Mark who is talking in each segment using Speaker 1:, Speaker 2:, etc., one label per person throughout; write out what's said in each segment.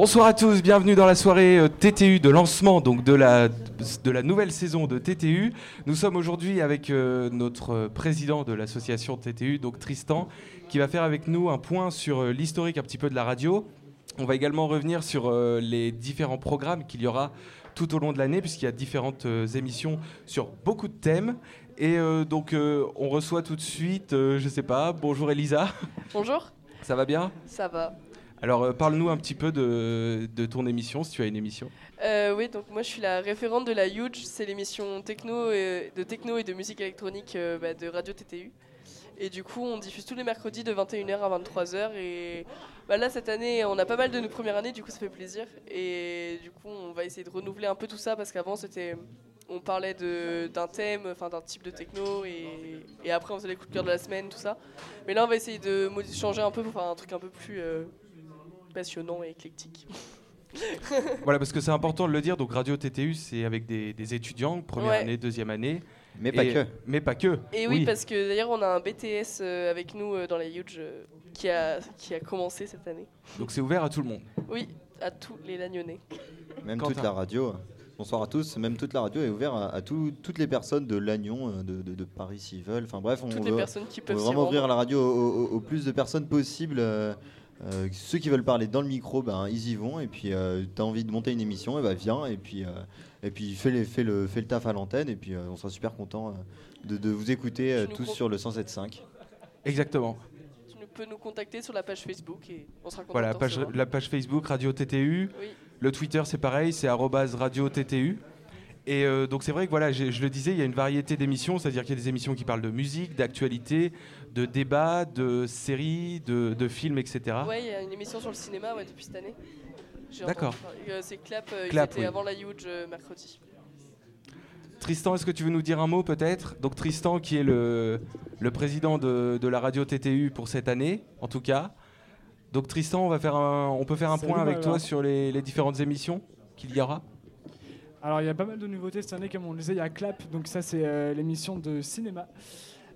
Speaker 1: Bonsoir à tous, bienvenue dans la soirée euh, TTU de lancement donc de la, de la nouvelle saison de TTU. Nous sommes aujourd'hui avec euh, notre président de l'association TTU, donc Tristan, qui va faire avec nous un point sur euh, l'historique un petit peu de la radio. On va également revenir sur les différents programmes qu'il y aura tout au long de l'année, puisqu'il y a différentes émissions sur beaucoup de thèmes. Et donc on reçoit tout de suite, je sais pas, bonjour Elisa.
Speaker 2: Bonjour.
Speaker 1: Ça va bien?
Speaker 2: Ça va.
Speaker 1: Alors, euh, parle-nous un petit peu de, ton émission, si tu as une émission.
Speaker 2: Euh, oui, donc moi je suis la référente de la Huge, c'est l'émission techno et, de techno et de musique électronique euh, bah, de Radio TTU. Et du coup, on diffuse tous les mercredis de 21h à 23h. Et bah, là, cette année, on a pas mal de nos premières années, du coup, ça fait plaisir. Et du coup, on va essayer de renouveler un peu tout ça parce qu'avant, c'était. On parlait d'un thème, d'un type de techno, et, après on faisait les coups de cœur de la semaine, tout ça. Mais là, on va essayer de changer un peu pour faire un truc un peu plus passionnant et éclectique.
Speaker 1: voilà, parce que c'est important de le dire. Donc, Radio TTU, c'est avec des, étudiants, première année, deuxième année.
Speaker 3: Mais pas que.
Speaker 1: Mais pas que.
Speaker 2: Et oui, parce que d'ailleurs, on a un BTS euh, avec nous euh, dans la Huge euh, qui, a, qui a commencé cette année.
Speaker 1: Donc, c'est ouvert à tout le monde
Speaker 2: Oui, à tous les Lagnonnais.
Speaker 3: Même toute la radio. Bonsoir à tous. Même toute la radio est ouverte à, toutes les personnes de Lannion, de, de, Paris s'ils veulent. Enfin bref, on
Speaker 2: toutes
Speaker 3: veut,
Speaker 2: les personnes qui peuvent
Speaker 3: vraiment ouvrir la radio au, plus de personnes possible. Euh, ceux qui veulent parler dans le micro, ben, ils y vont. Et puis, euh, tu as envie de monter une émission, et ben, viens. Et puis, euh, et puis fais, les, fais, le, fais le taf à l'antenne. Et puis, on sera super content de, de, vous écouter tous sur le 107.5.
Speaker 1: Exactement.
Speaker 2: Tu peux nous contacter sur la page Facebook et on sera
Speaker 1: Voilà, page, la page Facebook Radio TTU. Le Twitter, c'est pareil, c'est Radio TTU. Et donc c'est vrai que voilà, je, le disais, il y a une variété d'émissions, c'est-à-dire qu'il y a des émissions qui parlent de musique, d'actualité, de débats, de séries, de, films, etc.
Speaker 2: Ouais, il y a une émission sur le cinéma depuis cette année.
Speaker 1: D'accord.
Speaker 2: Euh, c'est Clap, euh, Clap était avant la Huge euh, mercredi.
Speaker 1: Tristan, est-ce que tu veux nous dire un mot peut-être? Donc Tristan qui est le, le président de, de, la radio TTU pour cette année, en tout cas. Donc Tristan, on, va faire un, on peut faire un point avec toi sur les, les différentes émissions qu'il y aura?
Speaker 4: Alors il y a pas mal de nouveautés cette année, comme on le disait, il y a Clap, donc ça c'est l'émission de cinéma.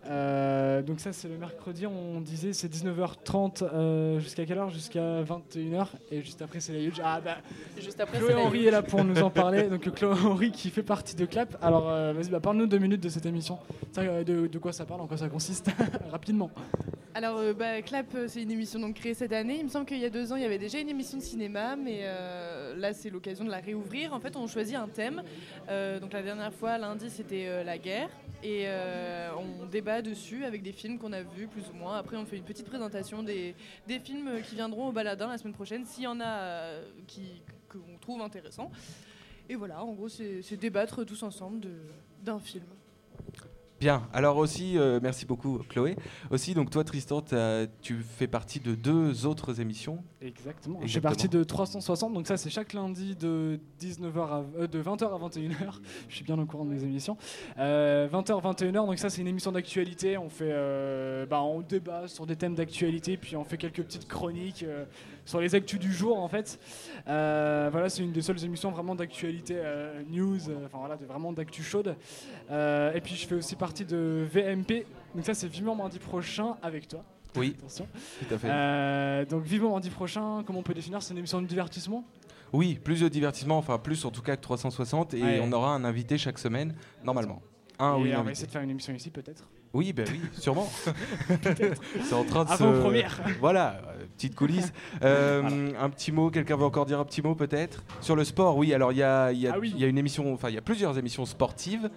Speaker 4: Euh, donc ça c'est le mercredi, on disait c'est 19h30 euh, jusqu'à quelle heure? Jusqu'à 21h et juste après c'est la huge. Ah bah
Speaker 2: juste après
Speaker 4: Chloé Henry est là pour nous en parler. Donc Chloé Henry qui fait partie de Clap. Alors euh, vas-y bah, parle-nous deux minutes de cette émission. De, de, quoi ça parle, en quoi ça consiste rapidement.
Speaker 5: Alors bah, Clap c'est une émission donc créée cette année. Il me semble qu'il y a deux ans il y avait déjà une émission de cinéma mais là c'est l'occasion de la réouvrir. En fait on choisit un thème. donc la dernière fois lundi c'était la guerre et on débat dessus avec des films qu'on a vus plus ou moins. Après, on fait une petite présentation des, des films qui viendront au baladin la semaine prochaine, s'il y en a euh, qui, qu'on trouve intéressants. Et voilà, en gros, c'est débattre tous ensemble d'un film.
Speaker 1: Bien, alors aussi, euh, merci beaucoup Chloé. Aussi, donc toi Tristan, tu fais partie de deux autres émissions.
Speaker 4: Exactement. Je fais partie de 360, donc ça c'est chaque lundi de 19h à, de 20h à 21h. Je suis bien au courant de mes émissions. 20h euh, 21h, donc ça c'est une émission d'actualité. On fait, euh, bah, on débat sur des thèmes d'actualité, puis on fait quelques petites chroniques sur les actus du jour en fait. voilà, c'est une des seules émissions vraiment d'actualité news, enfin voilà, vraiment d'actu chaude. et puis je fais aussi partie de VMP. Donc ça c'est vivement mardi prochain avec toi.
Speaker 1: Oui.
Speaker 4: Attention.
Speaker 1: Tout à fait.
Speaker 4: Euh, donc vivement mardi prochain, comment on peut définir? C'est une émission de divertissement?
Speaker 1: Oui, plus de divertissement, enfin plus en tout cas que 360 et on aura un invité chaque semaine normalement.
Speaker 4: Un, oui, on va essayer de faire une émission ici peut-être.
Speaker 1: Oui, ben oui, sûrement. c'est en train de
Speaker 4: Avant première.
Speaker 1: Voilà, euh, petite coulisse. Euh, un petit mot, quelqu'un veut encore dire un petit mot peut-être? Sur le sport, oui, alors il y a, y, a, ah y a une émission, enfin il y a plusieurs émissions sportives.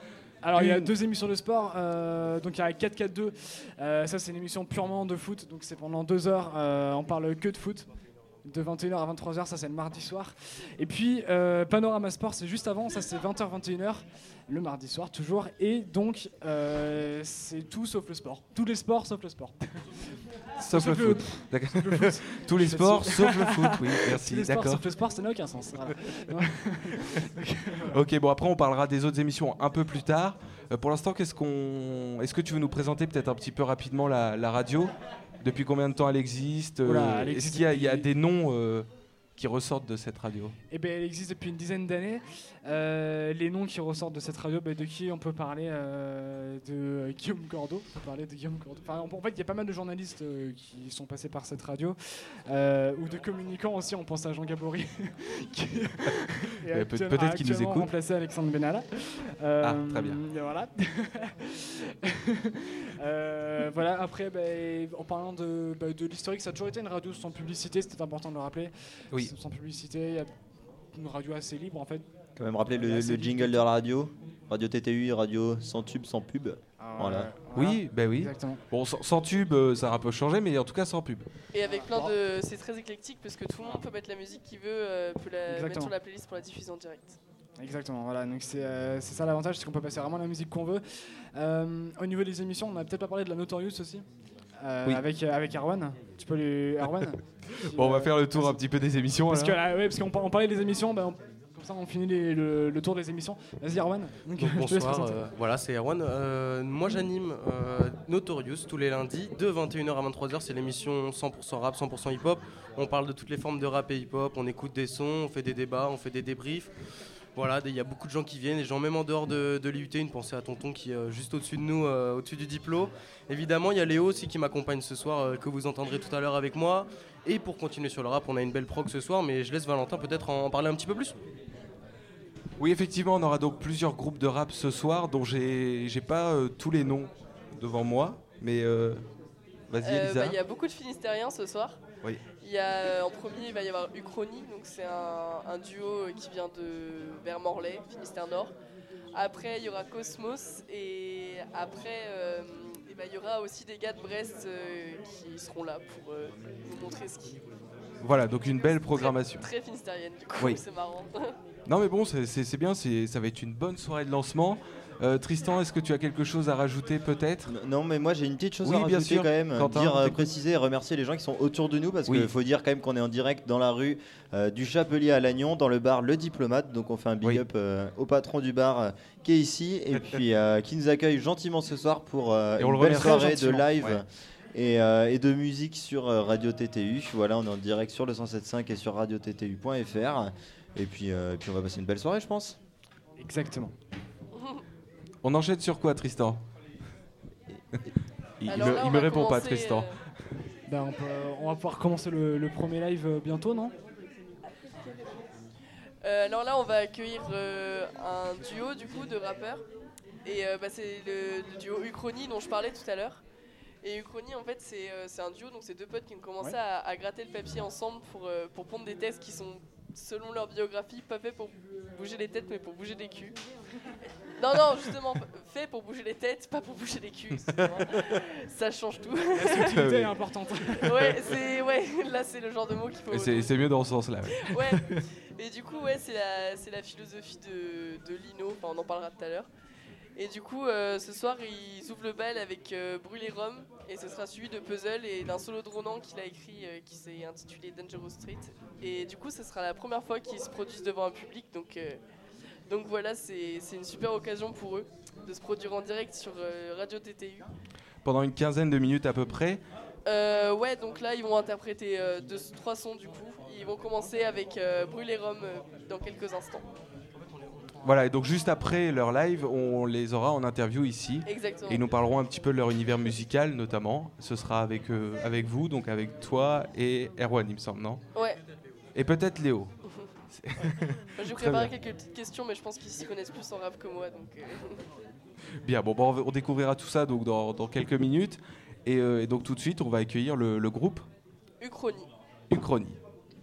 Speaker 4: Alors il y a deux émissions de sport, euh, donc il y a 4-4-2, euh, ça c'est une émission purement de foot, donc c'est pendant deux heures, euh, on parle que de foot, de 21h à 23h, ça c'est le mardi soir. Et puis Panorama Sport c'est juste avant, ça c'est 20h 21h, le mardi soir toujours, et donc c'est tout sauf le sport, tous les sports sauf le sport.
Speaker 1: Sauf, le, foot. Tous les sports sauf le foot, oui, merci.
Speaker 4: D'accord. Sauf le sport, ça n'a aucun sens.
Speaker 1: ok, bon après on parlera des autres émissions un peu plus tard. Euh, pour l'instant, qu'est-ce qu'on, est-ce que tu veux nous présenter peut-être un petit peu rapidement la, radio? Depuis combien de temps elle existe euh, Est-ce qu'il y, a des noms euh, qui ressortent de cette radio
Speaker 4: Eh ben, elle existe depuis une dizaine d'années. Euh, les noms qui ressortent de cette radio, ben, de qui on peut parler euh, De Guillaume Cordeau. On peut parler de Guillaume Cordeau. Enfin, en fait, il y a pas mal de journalistes euh, qui sont passés par cette radio, euh, ou de communicants aussi. On pense à Jean Gabory, qui est
Speaker 1: Euh, peut- peut-être qu'il nous écoute.
Speaker 4: remplacé Alexandre Benalla.
Speaker 1: Ah, très bien.
Speaker 4: Voilà. Euh, voilà. Après, ben, en parlant de, ben, de l'historique, ça a toujours été une radio sans publicité. C'était important de le rappeler.
Speaker 1: Oui.
Speaker 4: Sans publicité, il y a une radio assez libre en fait.
Speaker 3: Quand même rappeler le, jingle de la radio. Radio TTU, radio sans tube, sans pub. Voilà.
Speaker 1: Oui, ben oui.
Speaker 4: Exactement.
Speaker 1: Bon, sans, sans tube, euh, ça a un peu changé, mais en tout cas sans pub.
Speaker 2: Et avec plein de. C'est très éclectique parce que tout le monde peut mettre la musique qu'il veut, euh, peut la mettre sur la playlist pour la diffuser en direct.
Speaker 4: Exactement, voilà, donc c'est euh, c'est ça l'avantage, c'est qu'on peut passer vraiment la musique qu'on veut. Euh, au niveau des émissions, on a peut-être pas parlé de la Notorious aussi, euh,
Speaker 1: Oui.
Speaker 4: avec, euh, avec Erwan. Tu peux lui. Erwan
Speaker 1: Bon, on va faire le tour un petit peu des émissions.
Speaker 4: Parce que
Speaker 1: alors.
Speaker 4: là, ouais, parce qu'on on parlait des émissions, ben, on- comme ça on finit les- le, le tour des émissions. Vas-y Erwan. Donc,
Speaker 6: Donc, bonsoir, euh, voilà c'est Erwan. Euh, moi j'anime euh, Notorious tous les lundis de 21h à 23h. C'est l'émission 100% rap, 100% hip-hop. On parle de toutes les formes de rap et hip-hop. On écoute des sons, on fait des débats, on fait des débriefs. Voilà, il y a beaucoup de gens qui viennent, des gens même en dehors de, l'IUT. Une pensée à Tonton qui est euh, juste au-dessus de nous, euh, au-dessus du diplôme. Évidemment, il y a Léo aussi qui m'accompagne ce soir, euh, que vous entendrez tout à l'heure avec moi. Et pour continuer sur le rap, on a une belle prog ce soir, mais je laisse Valentin peut-être en parler un petit peu plus.
Speaker 1: Oui, effectivement, on aura donc plusieurs groupes de rap ce soir, dont j'ai pas tous les noms devant moi, mais vas-y
Speaker 2: Euh, bah, Il y a beaucoup de Finistériens ce soir.
Speaker 1: Oui.
Speaker 2: Y a, euh, en premier, il va y avoir Uchronie, donc c'est un, un duo qui vient de vers Morlaix, Finistère Nord. Après, il y aura Cosmos et après, euh, eh ben, il y aura aussi des gars de Brest euh, qui seront là pour euh, nous montrer ce qui
Speaker 1: Voilà, donc une belle programmation.
Speaker 2: très finistérienne du coup,
Speaker 1: Oui.
Speaker 2: c'est marrant.
Speaker 1: Non mais bon, c'est- bien, ça va être une bonne soirée de lancement. Euh, Tristan, est-ce que tu as quelque chose à rajouter peut-être?
Speaker 3: Non, mais moi j'ai une petite chose
Speaker 1: Oui,
Speaker 3: à
Speaker 1: bien
Speaker 3: rajouter
Speaker 1: sûr.
Speaker 3: quand même.
Speaker 1: Quentin,
Speaker 3: dire, euh, préciser et remercier les gens qui sont autour de nous parce
Speaker 1: Oui.
Speaker 3: qu'il faut dire quand même qu'on est en direct dans la rue euh, du Chapelier à Lannion, dans le bar Le Diplomate. Donc on fait un big
Speaker 1: Oui.
Speaker 3: up euh, au patron du bar euh, qui est ici et puis euh, qui nous accueille gentiment ce soir pour euh, une
Speaker 1: le
Speaker 3: belle soirée de live.
Speaker 1: Ouais.
Speaker 3: Et, euh, et de musique sur euh, Radio TTU. Voilà, on est en direct sur le 107.5 et sur radiottu.fr. Et puis, euh, et puis on va passer une belle soirée, je pense.
Speaker 4: Exactement.
Speaker 1: On enchaîne sur quoi Tristan? Il,
Speaker 2: Alors
Speaker 1: me,
Speaker 2: là,
Speaker 1: il
Speaker 2: on
Speaker 1: me
Speaker 2: va
Speaker 1: répond pas Tristan.
Speaker 2: euh,
Speaker 4: Ben, on, peut- on va pouvoir commencer le, le premier live euh, bientôt, non?
Speaker 2: Euh, alors là, on va accueillir euh, un duo du coup de rappeurs. Et euh, bah, c'est le, le duo Uchronie dont je parlais tout à l'heure. Et Uchronie, en fait, c'est euh, c'est un duo, donc c'est deux potes qui ont commencé
Speaker 4: Ouais.
Speaker 2: à, à gratter le papier ensemble pour, euh, pour pondre des textes qui sont, selon leur biographie, pas faits pour bouger les têtes, mais pour bouger des culs. Non, non, justement, fait pour bouger les têtes, pas pour bouger les culs. Ça change tout.
Speaker 4: La subtilité est importante.
Speaker 2: ouais, c'est ouais, là c'est le genre de mot qu'il faut.
Speaker 1: C'est c'est mieux dans ce sens-là. ouais.
Speaker 2: Ouais. Et du coup, ouais, c'est la, c'est la philosophie de, de Lino. Enfin, on en parlera tout à l'heure. Et du coup, euh, ce soir, ils ouvrent le bal avec euh, Brûler Rome. Et ce sera suivi de Puzzle et d'un solo de Ronan qu'il a écrit euh, qui s'est intitulé Dangerous Street. Et du coup, ce sera la première fois qu'ils se produisent devant un public. Donc, euh, donc voilà, c'est une super occasion pour eux de se produire en direct sur euh, Radio TTU.
Speaker 1: Pendant une quinzaine de minutes à peu près.
Speaker 2: Euh, ouais, donc là, ils vont interpréter euh, deux, trois sons du coup. Ils vont commencer avec Brûler Rome dans quelques instants.
Speaker 1: Voilà, et donc juste après leur live, on les aura en interview ici.
Speaker 2: Exactement.
Speaker 1: Et nous parleront un petit peu de leur univers musical notamment. Ce sera avec, avec vous, donc avec toi et Erwan, il me semble, non?
Speaker 2: Ouais,
Speaker 1: Et peut-être Léo.
Speaker 2: J'ai préparé quelques petites questions, mais je pense qu'ils s'y connaissent plus en rap que moi. Donc, euh,
Speaker 1: Bien, bon, bon, on va- on découvrira tout ça donc, dans, dans quelques minutes. Et, euh, et donc tout de suite, on va accueillir le, le groupe
Speaker 2: Uchronie.
Speaker 1: Uchronie.